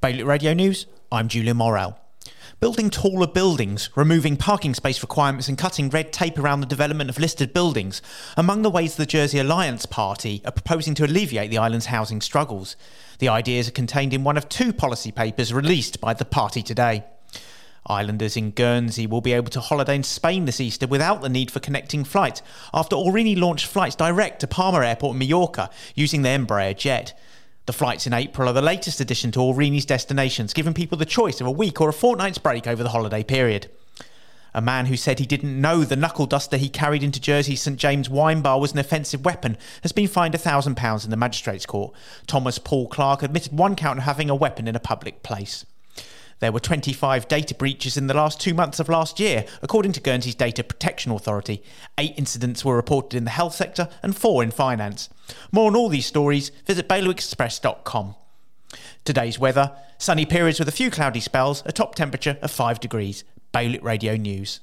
Bailiwick Radio News, I'm Julia Morrell. Building taller buildings, removing parking space requirements, and cutting red tape around the development of listed buildings among the ways the Jersey Alliance Party are proposing to alleviate the island's housing struggles. The ideas are contained in one of two policy papers released by the party today. Islanders in Guernsey will be able to holiday in Spain this Easter without the need for connecting flights after Aurigny launched flights direct to Palma Airport in Mallorca using the Embraer jet. The flights in April are the latest addition to Aurigny's destinations, giving people the choice of a week or a fortnight's break over the holiday period. A man who said he didn't know the knuckle duster he carried into Jersey's St James wine bar was an offensive weapon has been fined £1,000 in the magistrates' court. Thomas Paul Clark admitted one count of having a weapon in a public place. There were 25 data breaches in the last two months of last year, according to Guernsey's Data Protection Authority. Eight incidents were reported in the health sector and four in finance. More on all these stories, visit bailiwickexpress.com. Today's weather sunny periods with a few cloudy spells, a top temperature of 5 degrees. Bailiwick Radio News.